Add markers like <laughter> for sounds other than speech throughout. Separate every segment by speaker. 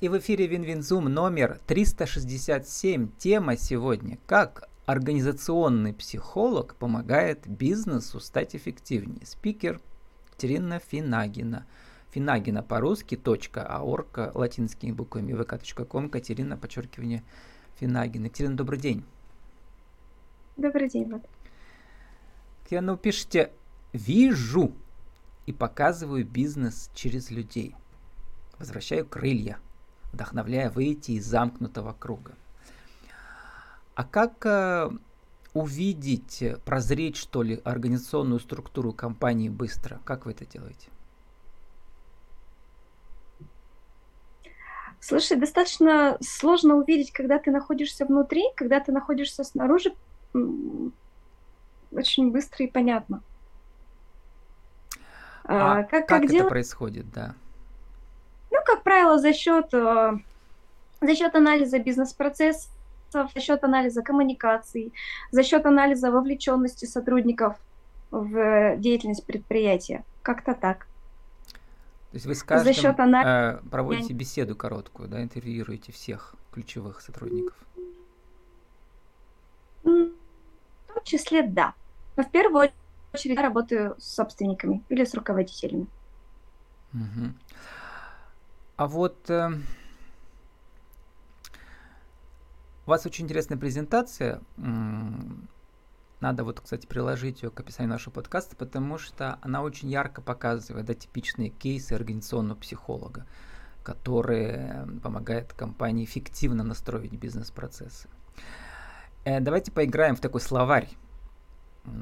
Speaker 1: И в эфире WinWinZoom номер 367. Тема сегодня «Как организационный психолог помогает бизнесу стать эффективнее». Спикер Катерина Финагина. Финагина по-русски, точка, а орка латинскими буквами, vk.com, Катерина, подчеркивание, Финагина. Катерина, добрый день.
Speaker 2: Добрый день, Влад.
Speaker 1: Катерина, ну пишите «Вижу и показываю бизнес через людей». Возвращаю крылья – вдохновляя выйти из замкнутого круга. А как э, увидеть, прозреть, что ли, организационную структуру компании быстро? Как вы это делаете?
Speaker 2: Слушай, достаточно сложно увидеть, когда ты находишься внутри, когда ты находишься снаружи, очень быстро и понятно.
Speaker 1: А, а как, как, как это дел... происходит, да?
Speaker 2: Правило, за счет, э, за счет анализа бизнес-процессов, за счет анализа коммуникаций, за счет анализа вовлеченности сотрудников в деятельность предприятия. Как-то так.
Speaker 1: То есть вы с каждым за счет анали... э, проводите беседу короткую, да, интервьюируете всех ключевых сотрудников?
Speaker 2: В том числе, да. Но в первую очередь я работаю с собственниками или с руководителями.
Speaker 1: Угу. А вот э, у вас очень интересная презентация. Надо вот, кстати, приложить ее к описанию нашего подкаста, потому что она очень ярко показывает да, типичные кейсы организационного психолога, которые помогают компании эффективно настроить бизнес-процессы. Э, давайте поиграем в такой словарь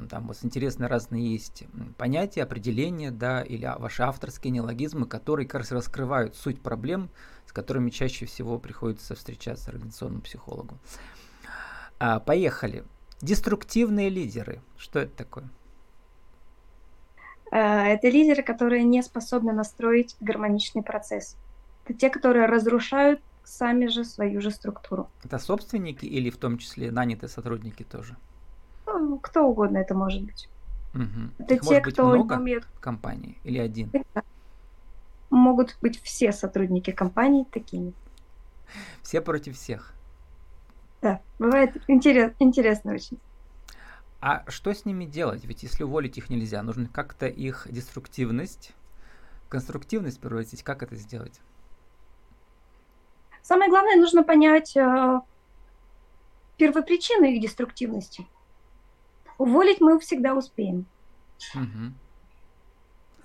Speaker 1: там вот интересные разные есть понятия, определения, да, или ваши авторские неологизмы, которые как раз раскрывают суть проблем, с которыми чаще всего приходится встречаться организационному психологу. А, поехали. Деструктивные лидеры. Что это такое?
Speaker 2: Э, это лидеры, которые не способны настроить гармоничный процесс. Это те, которые разрушают сами же свою же структуру.
Speaker 1: Это собственники или в том числе нанятые сотрудники тоже?
Speaker 2: Ну, кто угодно это может быть.
Speaker 1: Угу. Это Их те, может кто много умеет... компаний или один?
Speaker 2: Могут быть все сотрудники компании такими.
Speaker 1: Все против всех.
Speaker 2: Да, бывает интерес, интересно очень.
Speaker 1: А что с ними делать? Ведь если уволить их нельзя, нужно как-то их деструктивность, конструктивность превратить. Как это сделать?
Speaker 2: Самое главное, нужно понять э, первопричину их деструктивности. Уволить мы всегда успеем. Угу.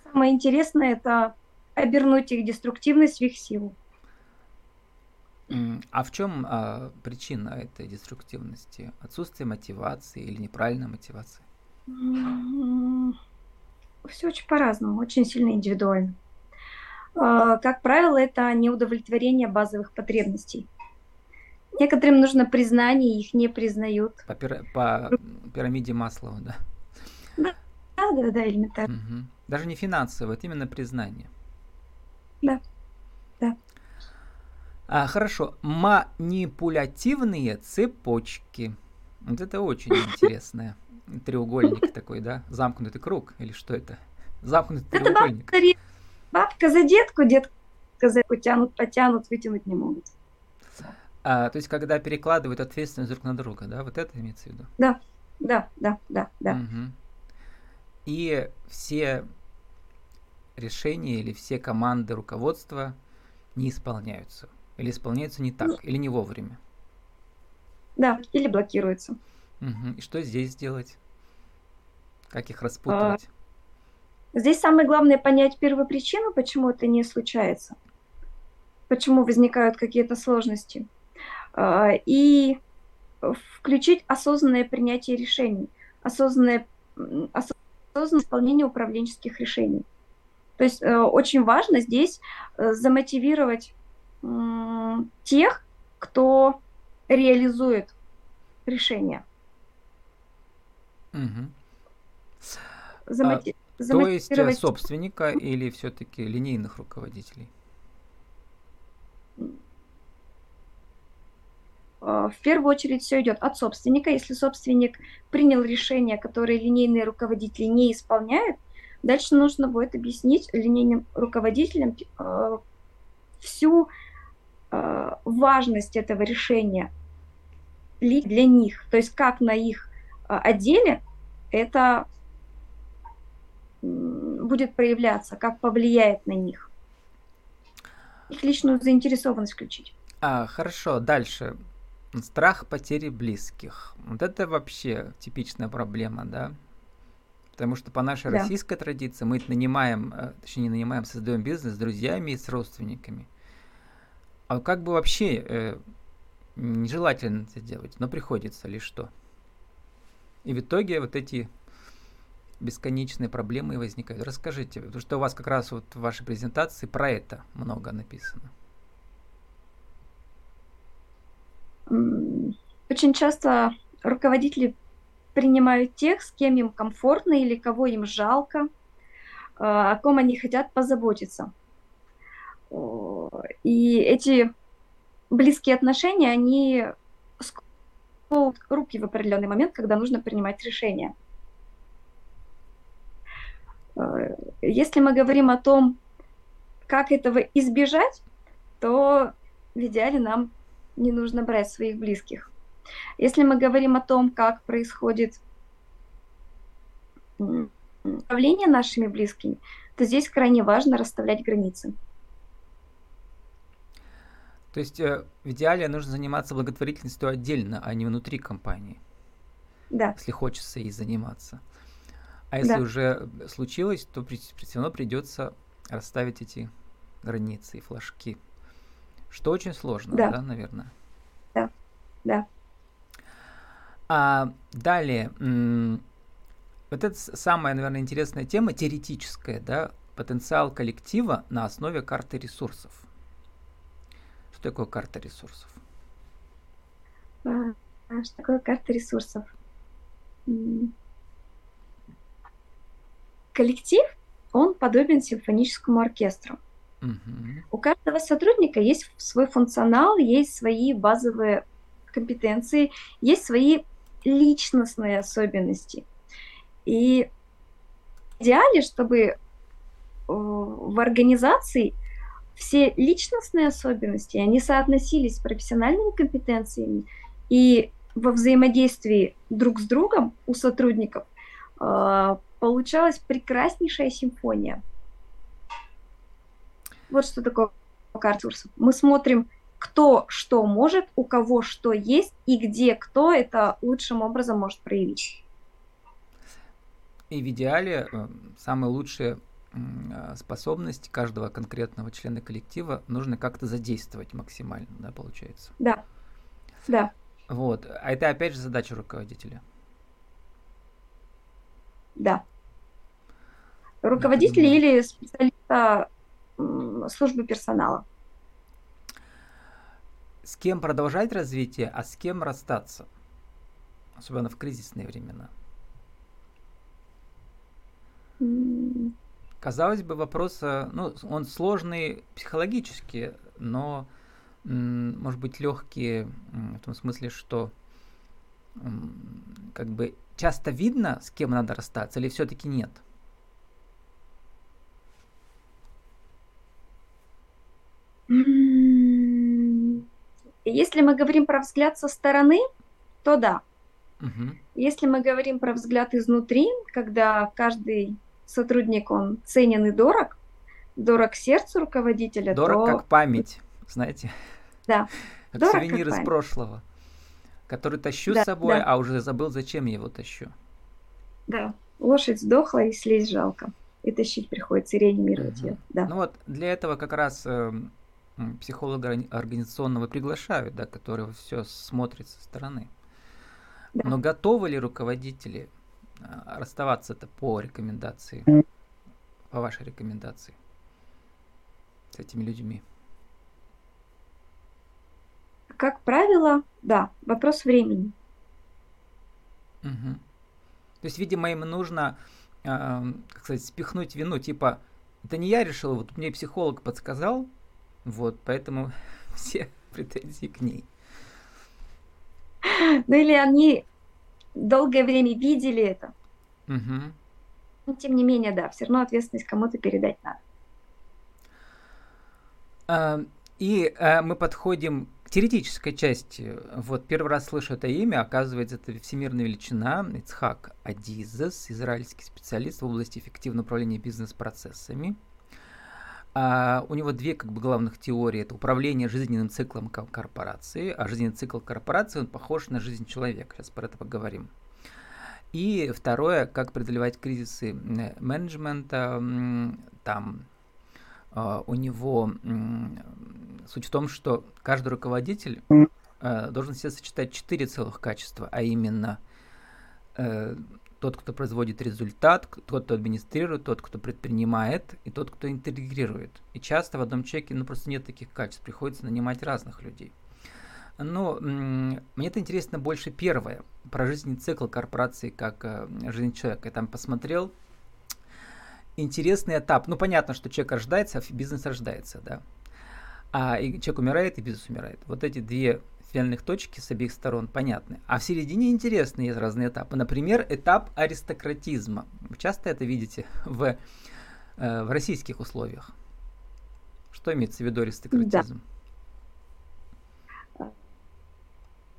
Speaker 2: Самое интересное это обернуть их деструктивность в их силу.
Speaker 1: А в чем а, причина этой деструктивности? Отсутствие мотивации или неправильная мотивация?
Speaker 2: Все очень по-разному, очень сильно индивидуально. А, как правило, это неудовлетворение базовых потребностей. Некоторым нужно признание, их не признают.
Speaker 1: По, пир... по пирамиде Маслова, да?
Speaker 2: Да, да, да, элементарно.
Speaker 1: Угу. Даже не финансово, это именно признание.
Speaker 2: Да, да.
Speaker 1: А, хорошо. Манипулятивные цепочки. Вот это очень <laughs> интересное. Треугольник такой, да? Замкнутый круг или что это? Замкнутый это треугольник.
Speaker 2: Бабка, бабка за детку, детка за детку тянут, потянут, вытянуть не могут.
Speaker 1: А, то есть, когда перекладывают ответственность друг на друга, да, вот это имеется в виду?
Speaker 2: Да, да, да, да, да. Угу.
Speaker 1: И все решения или все команды руководства не исполняются. Или исполняются не так, ну, или не вовремя.
Speaker 2: Да, или блокируются.
Speaker 1: Угу. И что здесь делать? Как их распутывать?
Speaker 2: А, здесь самое главное понять первую причину, почему это не случается. Почему возникают какие-то сложности. А, и включить осознанное принятие решений, осознанное, осознанное исполнение управленческих решений. То есть э, очень важно здесь э, замотивировать тех, кто реализует решение.
Speaker 1: Угу. Замоти- а, то есть э, собственника или все-таки линейных руководителей?
Speaker 2: Э, в первую очередь все идет от собственника. Если собственник принял решение, которое линейные руководители не исполняют, дальше нужно будет объяснить линейным руководителям э, всю важность этого решения для них, то есть как на их отделе это будет проявляться, как повлияет на них. Их личную заинтересованность включить.
Speaker 1: А, хорошо, дальше. Страх потери близких. Вот это вообще типичная проблема, да? Потому что по нашей да. российской традиции мы нанимаем, э, точнее не нанимаем, создаем бизнес с друзьями и с родственниками. А как бы вообще э, нежелательно это делать, но приходится ли что? И в итоге вот эти бесконечные проблемы возникают. Расскажите, потому что у вас как раз вот в вашей презентации про это много написано.
Speaker 2: Очень часто руководители принимают тех, с кем им комфортно или кого им жалко, а, о ком они хотят позаботиться. И эти близкие отношения, они руки в определенный момент, когда нужно принимать решения. Э, если мы говорим о том, как этого избежать, то в идеале нам не нужно брать своих близких. Если мы говорим о том, как происходит управление нашими близкими, то здесь крайне важно расставлять границы.
Speaker 1: То есть э, в идеале нужно заниматься благотворительностью отдельно, а не внутри компании.
Speaker 2: Да.
Speaker 1: Если хочется ей заниматься. А если да. уже случилось, то все равно придется расставить эти границы и флажки. Что очень сложно, да, да наверное?
Speaker 2: Да, да.
Speaker 1: А далее, вот это самая, наверное, интересная тема, теоретическая, да, потенциал коллектива на основе карты ресурсов. Что такое карта ресурсов?
Speaker 2: А, а что такое карта ресурсов? коллектив, он подобен симфоническому оркестру. У каждого сотрудника есть свой функционал, есть свои базовые компетенции, есть свои личностные особенности. И в идеале, чтобы э, в организации все личностные особенности, они соотносились с профессиональными компетенциями, и во взаимодействии друг с другом у сотрудников э, получалась прекраснейшая симфония. Вот что такое ресурсов. Мы смотрим, кто что может, у кого что есть и где кто это лучшим образом может проявить.
Speaker 1: И в идеале э, самые лучшие э, способности каждого конкретного члена коллектива нужно как-то задействовать максимально, да, получается?
Speaker 2: Да, да.
Speaker 1: Вот, а это опять же задача руководителя.
Speaker 2: Да. Руководителя или специалиста службы персонала.
Speaker 1: С кем продолжать развитие, а с кем расстаться? Особенно в кризисные времена. Казалось бы, вопрос, э, ну, он сложный психологически, но, может быть, легкий в том смысле, что как бы часто видно, с кем надо расстаться, или все-таки нет?
Speaker 2: Если мы говорим про взгляд со стороны, то да.
Speaker 1: Угу.
Speaker 2: Если мы говорим про взгляд изнутри, когда каждый сотрудник, он ценен и дорог, дорог сердцу руководителя,
Speaker 1: дорог то... как память, знаете?
Speaker 2: Да.
Speaker 1: Как дорог сувенир как из прошлого который тащу да, с собой, да. а уже забыл, зачем я его тащу.
Speaker 2: Да, лошадь сдохла и слезть жалко. И тащить приходится, реанимировать угу. ее. Да.
Speaker 1: Ну вот для этого как раз э, психолога организационного приглашают, да, который все смотрит со стороны. Да. Но готовы ли руководители э, расставаться это по рекомендации, по вашей рекомендации с этими людьми?
Speaker 2: Как правило, да, вопрос времени.
Speaker 1: Угу. То есть, видимо, им нужно, э, как сказать, спихнуть вину, типа, это не я решил, вот мне психолог подсказал, вот, поэтому <laughs> все претензии к ней.
Speaker 2: Ну или они долгое время видели это.
Speaker 1: Угу.
Speaker 2: Но тем не менее, да, все равно ответственность кому-то передать надо.
Speaker 1: А, и э, мы подходим к к теоретической части. Вот первый раз слышу это имя, оказывается, это всемирная величина. Ицхак Адизес, израильский специалист в области эффективного управления бизнес-процессами. А у него две как бы главных теории. Это управление жизненным циклом корпорации, а жизненный цикл корпорации он похож на жизнь человека. Сейчас про это поговорим. И второе, как преодолевать кризисы менеджмента. Там а, у него суть в том, что каждый руководитель э, должен себе сочетать четыре целых качества, а именно э, тот, кто производит результат, тот, кто администрирует, тот, кто предпринимает, и тот, кто интегрирует. И часто в одном человеке ну, просто нет таких качеств, приходится нанимать разных людей. Но мне это интересно больше первое, про жизненный цикл корпорации как э, жизнь человека. Я там посмотрел, интересный этап. Ну, понятно, что человек рождается, а бизнес рождается, да. А и человек умирает, и бизнес умирает. Вот эти две финальных точки с обеих сторон понятны. А в середине интересные есть разные этапы. Например, этап аристократизма. Вы часто это видите <laughs> в, э, в российских условиях. Что имеется в виду аристократизм?
Speaker 2: Да.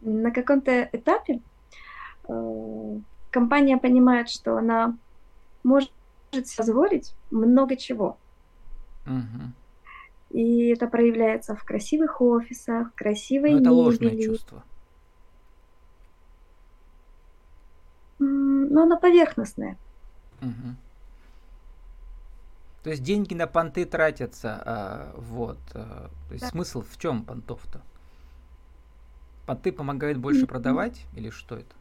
Speaker 2: На каком-то этапе э, компания понимает, что она может позволить много чего.
Speaker 1: Угу.
Speaker 2: И это проявляется в красивых офисах, красивой
Speaker 1: Но это
Speaker 2: мебели.
Speaker 1: ложное чувство.
Speaker 2: Но оно поверхностное.
Speaker 1: Угу. То есть деньги на понты тратятся, а, вот. А, то есть да. смысл в чем понтов-то? Понты помогают больше продавать или что это?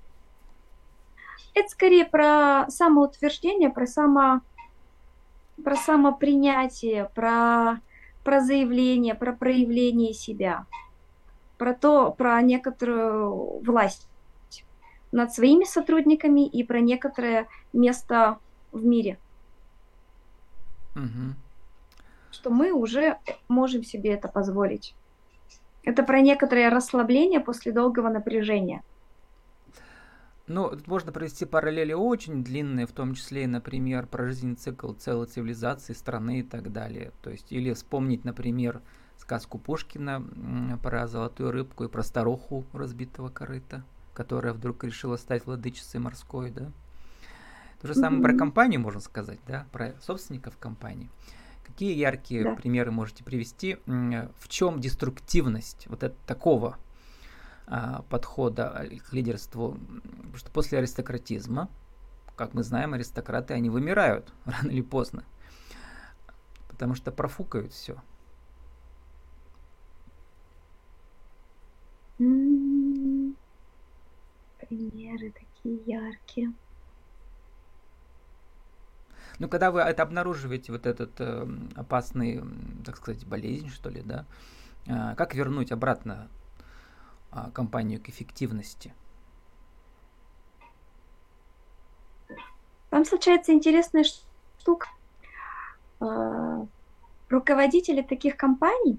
Speaker 2: Это скорее про самоутверждение, про само про самопринятие, про про заявление, про проявление себя, про то, про некоторую власть над своими сотрудниками и про некоторое место в мире.
Speaker 1: Угу.
Speaker 2: Что мы уже можем себе это позволить. Это про некоторое расслабление после долгого напряжения.
Speaker 1: Ну, тут можно провести параллели очень длинные, в том числе, например, про жизненный цикл целой цивилизации, страны и так далее. То есть, или вспомнить, например, сказку Пушкина про золотую рыбку и про старуху разбитого корыта, которая вдруг решила стать владычицей морской, да. То же самое mm-hmm. про компанию можно сказать, да, про собственников компании. Какие яркие да. примеры можете привести? В чем деструктивность вот это, такого подхода к лидерству, потому что после аристократизма, как мы знаем, аристократы, они вымирают <laughs> рано или поздно, потому что профукают все.
Speaker 2: Примеры такие яркие.
Speaker 1: Ну, когда вы это обнаруживаете, вот этот э, опасный, так сказать, болезнь, что ли, да, э, как вернуть обратно а, компанию к эффективности?
Speaker 2: Там случается интересная штука. А, руководители таких компаний,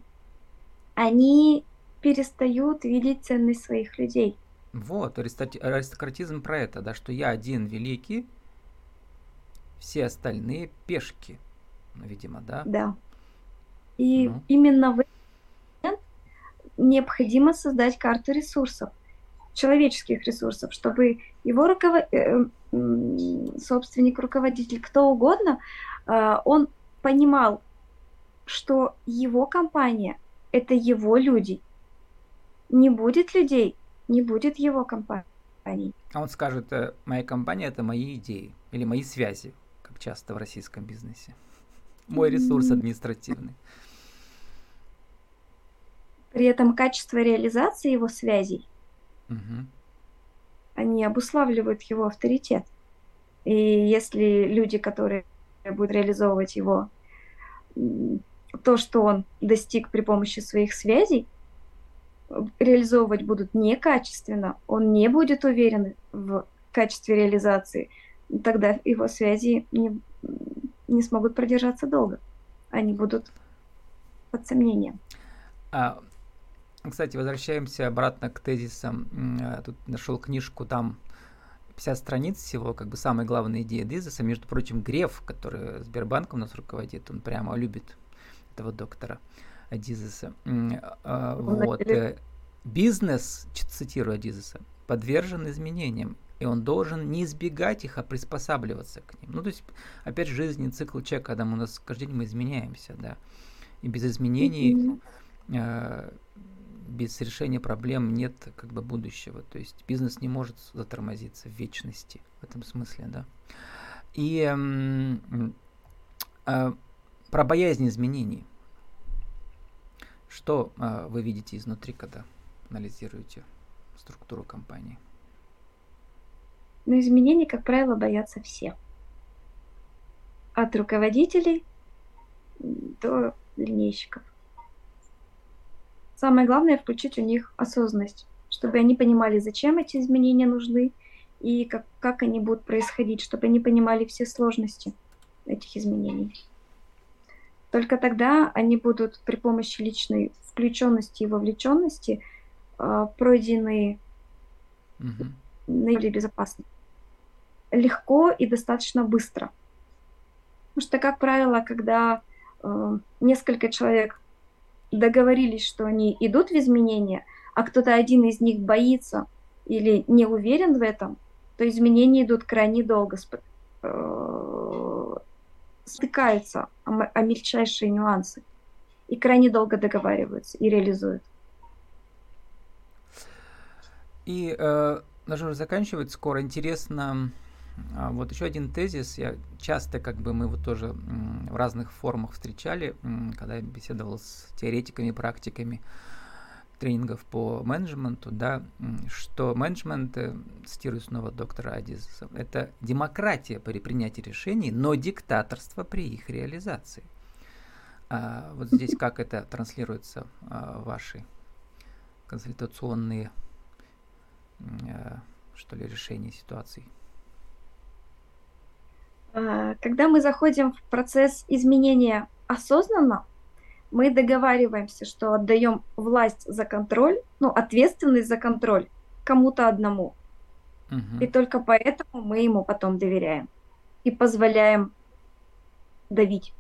Speaker 2: они перестают видеть ценность своих людей.
Speaker 1: Вот, аристократизм про это, да, что я один великий, все остальные пешки, видимо, да?
Speaker 2: Да. И ну. именно в необходимо создать карту ресурсов, человеческих ресурсов, чтобы его руковод... Э, собственник, руководитель, кто угодно, э, он понимал, что его компания – это его люди. Не будет людей, не будет его компании.
Speaker 1: А он скажет, э, моя компания – это мои идеи или мои связи, как часто в российском бизнесе. Мой ресурс административный.
Speaker 2: При этом качество реализации его связей,
Speaker 1: угу.
Speaker 2: они обуславливают его авторитет. И если люди, которые будут реализовывать его, то, что он достиг при помощи своих связей, реализовывать будут некачественно, он не будет уверен в качестве реализации, тогда его связи не, не смогут продержаться долго. Они будут под сомнением.
Speaker 1: А кстати, возвращаемся обратно к тезисам. Э, тут нашел книжку, там 50 страниц всего, как бы самая главная идея Дизеса. Между прочим, Греф, который Сбербанком у нас руководит, он прямо любит этого доктора Дизеса. А, вот. Э, бизнес, цитирую Адизеса, подвержен изменениям, и он должен не избегать их, а приспосабливаться к ним. Ну, то есть, опять же, жизненный цикл человека, когда мы у нас каждый день мы изменяемся, да. И без изменений, э, без решения проблем нет как бы будущего. То есть бизнес не может затормозиться в вечности в этом смысле, да. И э, про боязнь изменений. Что э, вы видите изнутри, когда анализируете структуру компании?
Speaker 2: Но изменений, как правило, боятся все. От руководителей до линейщиков. Самое главное включить у них осознанность, чтобы они понимали, зачем эти изменения нужны и как, как они будут происходить, чтобы они понимали все сложности этих изменений. Только тогда они будут при помощи личной включенности и вовлеченности э, пройдены угу. наиболее безопасно. Легко и достаточно быстро. Потому что, как правило, когда э, несколько человек договорились, что они идут в изменения, а кто-то один из них боится или не уверен в этом, то изменения идут крайне долго, э, стыкаются о, мельчайшие нюансы и крайне долго договариваются и реализуют.
Speaker 1: И э, даже уже заканчивать скоро. Интересно, вот еще один тезис. Я часто, как бы мы его тоже в разных формах встречали, когда я беседовал с теоретиками, практиками тренингов по менеджменту, да, что менеджмент, э, цитирую снова доктора Адиза, это демократия при принятии решений, но диктаторство при их реализации. А, вот здесь как это транслируется а, в ваши консультационные а, что ли, решения ситуаций?
Speaker 2: А, когда мы заходим в процесс изменения осознанно, мы договариваемся, что отдаем власть за контроль, ну, ответственность за контроль кому-то одному. Угу. И только поэтому мы ему потом доверяем и позволяем давить,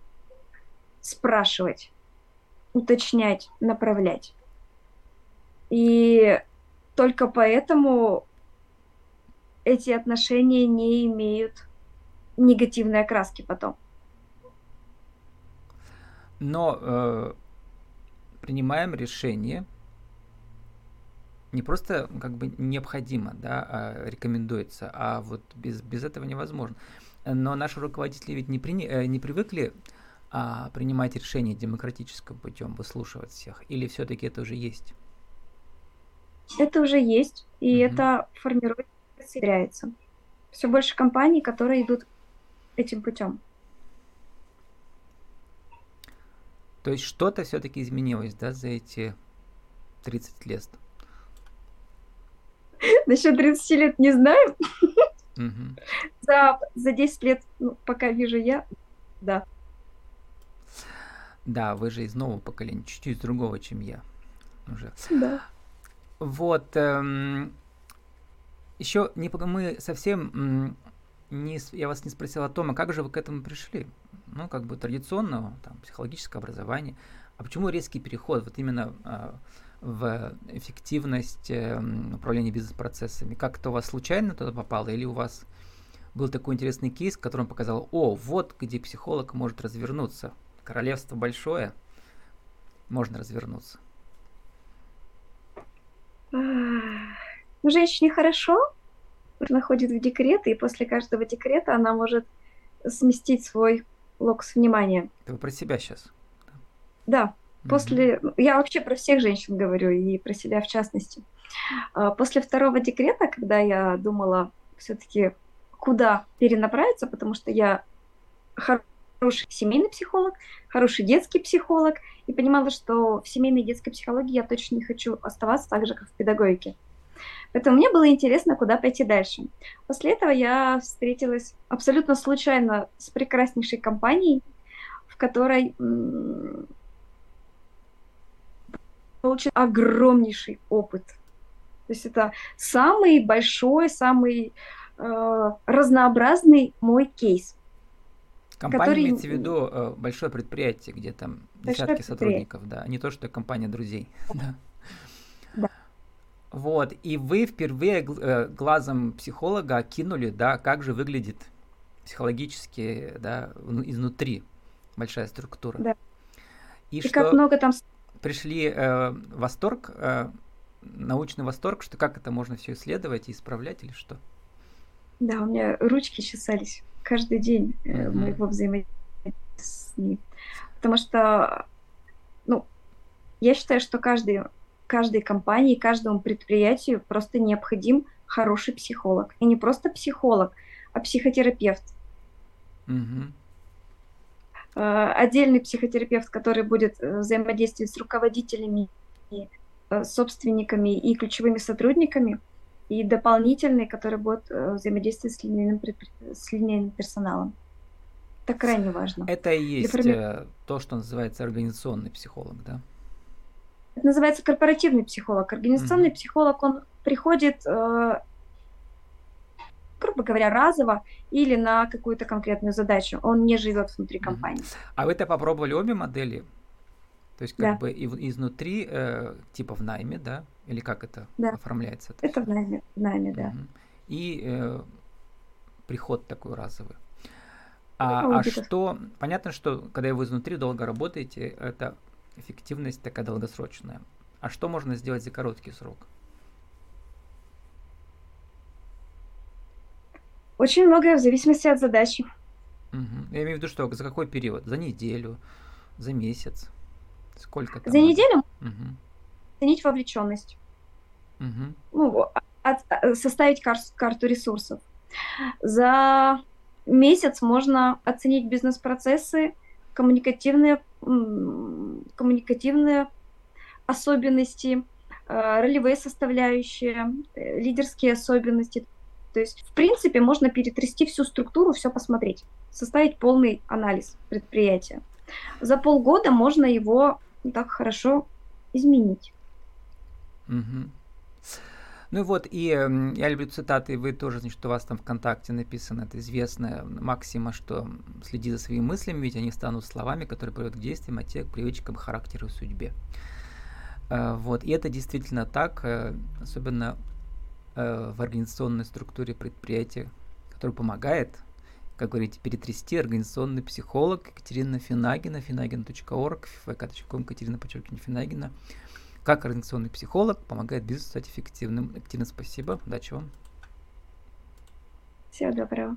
Speaker 2: спрашивать, уточнять, направлять. И только поэтому эти отношения не имеют негативной окраски потом.
Speaker 1: Но э, принимаем решение не просто как бы необходимо, да, а рекомендуется, а вот без, без этого невозможно. Но наши руководители ведь не, при, э, не привыкли а, принимать решения демократическим путем, выслушивать всех, или все-таки это уже есть?
Speaker 2: Это уже есть, и угу. это формирует теряется. Все больше компаний, которые идут этим путем.
Speaker 1: То есть что-то все-таки изменилось, да, за эти 30 лет? <laughs>
Speaker 2: Насчет 30 лет не знаю. Угу. <laughs> За, за 10 лет, ну, пока вижу я, да.
Speaker 1: Да, вы же из нового поколения, чуть-чуть другого, чем я. Уже.
Speaker 2: Да.
Speaker 1: Вот. Эм, еще не, мы совсем не, я вас не спросил о том, а как же вы к этому пришли? Ну, как бы традиционного, там, психологическое образование. А почему резкий переход вот именно э, в эффективность э, управления бизнес-процессами? Как-то у вас случайно туда попало или у вас был такой интересный кейс, которым показал, о, вот где психолог может развернуться. Королевство большое, можно развернуться.
Speaker 2: Ну, женщине хорошо, находит в декрет, и после каждого декрета она может сместить свой локус внимания.
Speaker 1: Это вы про себя сейчас?
Speaker 2: Да. После, mm-hmm. я вообще про всех женщин говорю и про себя в частности. А, после второго декрета, когда я думала все-таки куда перенаправиться, потому что я хороший семейный психолог, хороший детский психолог, и понимала, что в семейной и детской психологии я точно не хочу оставаться так же, как в педагогике. Поэтому мне было интересно, куда пойти дальше. После этого я встретилась абсолютно случайно с прекраснейшей компанией, в которой получил огромнейший опыт. То есть это самый большой, самый э, разнообразный мой кейс.
Speaker 1: Компания который... имеется в виду э, большое предприятие, где там большое десятки сотрудников, да, не то, что компания друзей. <laughs>
Speaker 2: Да.
Speaker 1: Вот, и вы впервые э, глазом психолога окинули, да, как же выглядит психологически, да, изнутри большая структура.
Speaker 2: Да.
Speaker 1: И,
Speaker 2: И
Speaker 1: что
Speaker 2: как много там...
Speaker 1: пришли э, восторг, э, научный восторг, что как это можно все исследовать и исправлять или что?
Speaker 2: Да, у меня ручки чесались каждый день э,
Speaker 1: Мгм.
Speaker 2: моего взаимодействия с ним. Потому что, ну, я считаю, что каждый, каждой компании, каждому предприятию просто необходим хороший психолог. И не просто психолог, а психотерапевт. Э, Отдельный психотерапевт, который будет э, взаимодействовать с руководителями, э, собственниками и ключевыми сотрудниками, и дополнительный, который будет взаимодействовать с линейным, с линейным персоналом. Это крайне важно.
Speaker 1: Это и есть э, то, что называется организационный психолог, да?
Speaker 2: Это называется корпоративный психолог. Организационный
Speaker 1: Мгм.
Speaker 2: психолог, он приходит, э, грубо говоря, разово или на какую-то конкретную задачу. Он не живет внутри
Speaker 1: Мгм.
Speaker 2: компании.
Speaker 1: А вы-то попробовали обе модели? То есть как
Speaker 2: Да.
Speaker 1: бы и изнутри, э, типа в найме, да? Или как это
Speaker 2: Да.
Speaker 1: оформляется?
Speaker 2: Это в найме, в найме, да.
Speaker 1: Мгм. И э, приход такой разовый. А, а что, понятно, что когда вы изнутри долго работаете, это эффективность такая долгосрочная. А что можно сделать за короткий срок?
Speaker 2: Очень многое в зависимости от задачи.
Speaker 1: Мгм. Я имею в виду, что за какой период? За неделю, за месяц? Сколько там?
Speaker 2: За
Speaker 1: надо?
Speaker 2: неделю
Speaker 1: Мгм.
Speaker 2: оценить вовлеченность.
Speaker 1: Мгм.
Speaker 2: ну, от- э, составить кар- карту ресурсов. За месяц можно оценить бизнес-процессы, коммуникативные, коммуникативные особенности, э, ролевые составляющие, э, лидерские особенности. То есть, в принципе, можно перетрясти всю структуру, все посмотреть, составить полный анализ предприятия. За полгода можно его так хорошо изменить.
Speaker 1: Мгм. Ну и вот, и я люблю цитаты, вы тоже, значит, у вас там ВКонтакте написано, это известная максима, что следи за своими мыслями, ведь они станут словами, которые приводят к действиям, а те к привычкам, характеру судьбе. Э, Вот, и это действительно так, э, особенно э, в организационной структуре предприятия, который помогает, как говорите, перетрясти организационный психолог Екатерина Финагина, finagina.org, vk.com, Екатерина, подчеркивание, Финагина. Как организационный психолог помогает бизнесу стать эффективным. Екатерина, спасибо. Удачи вам.
Speaker 2: Всего доброго.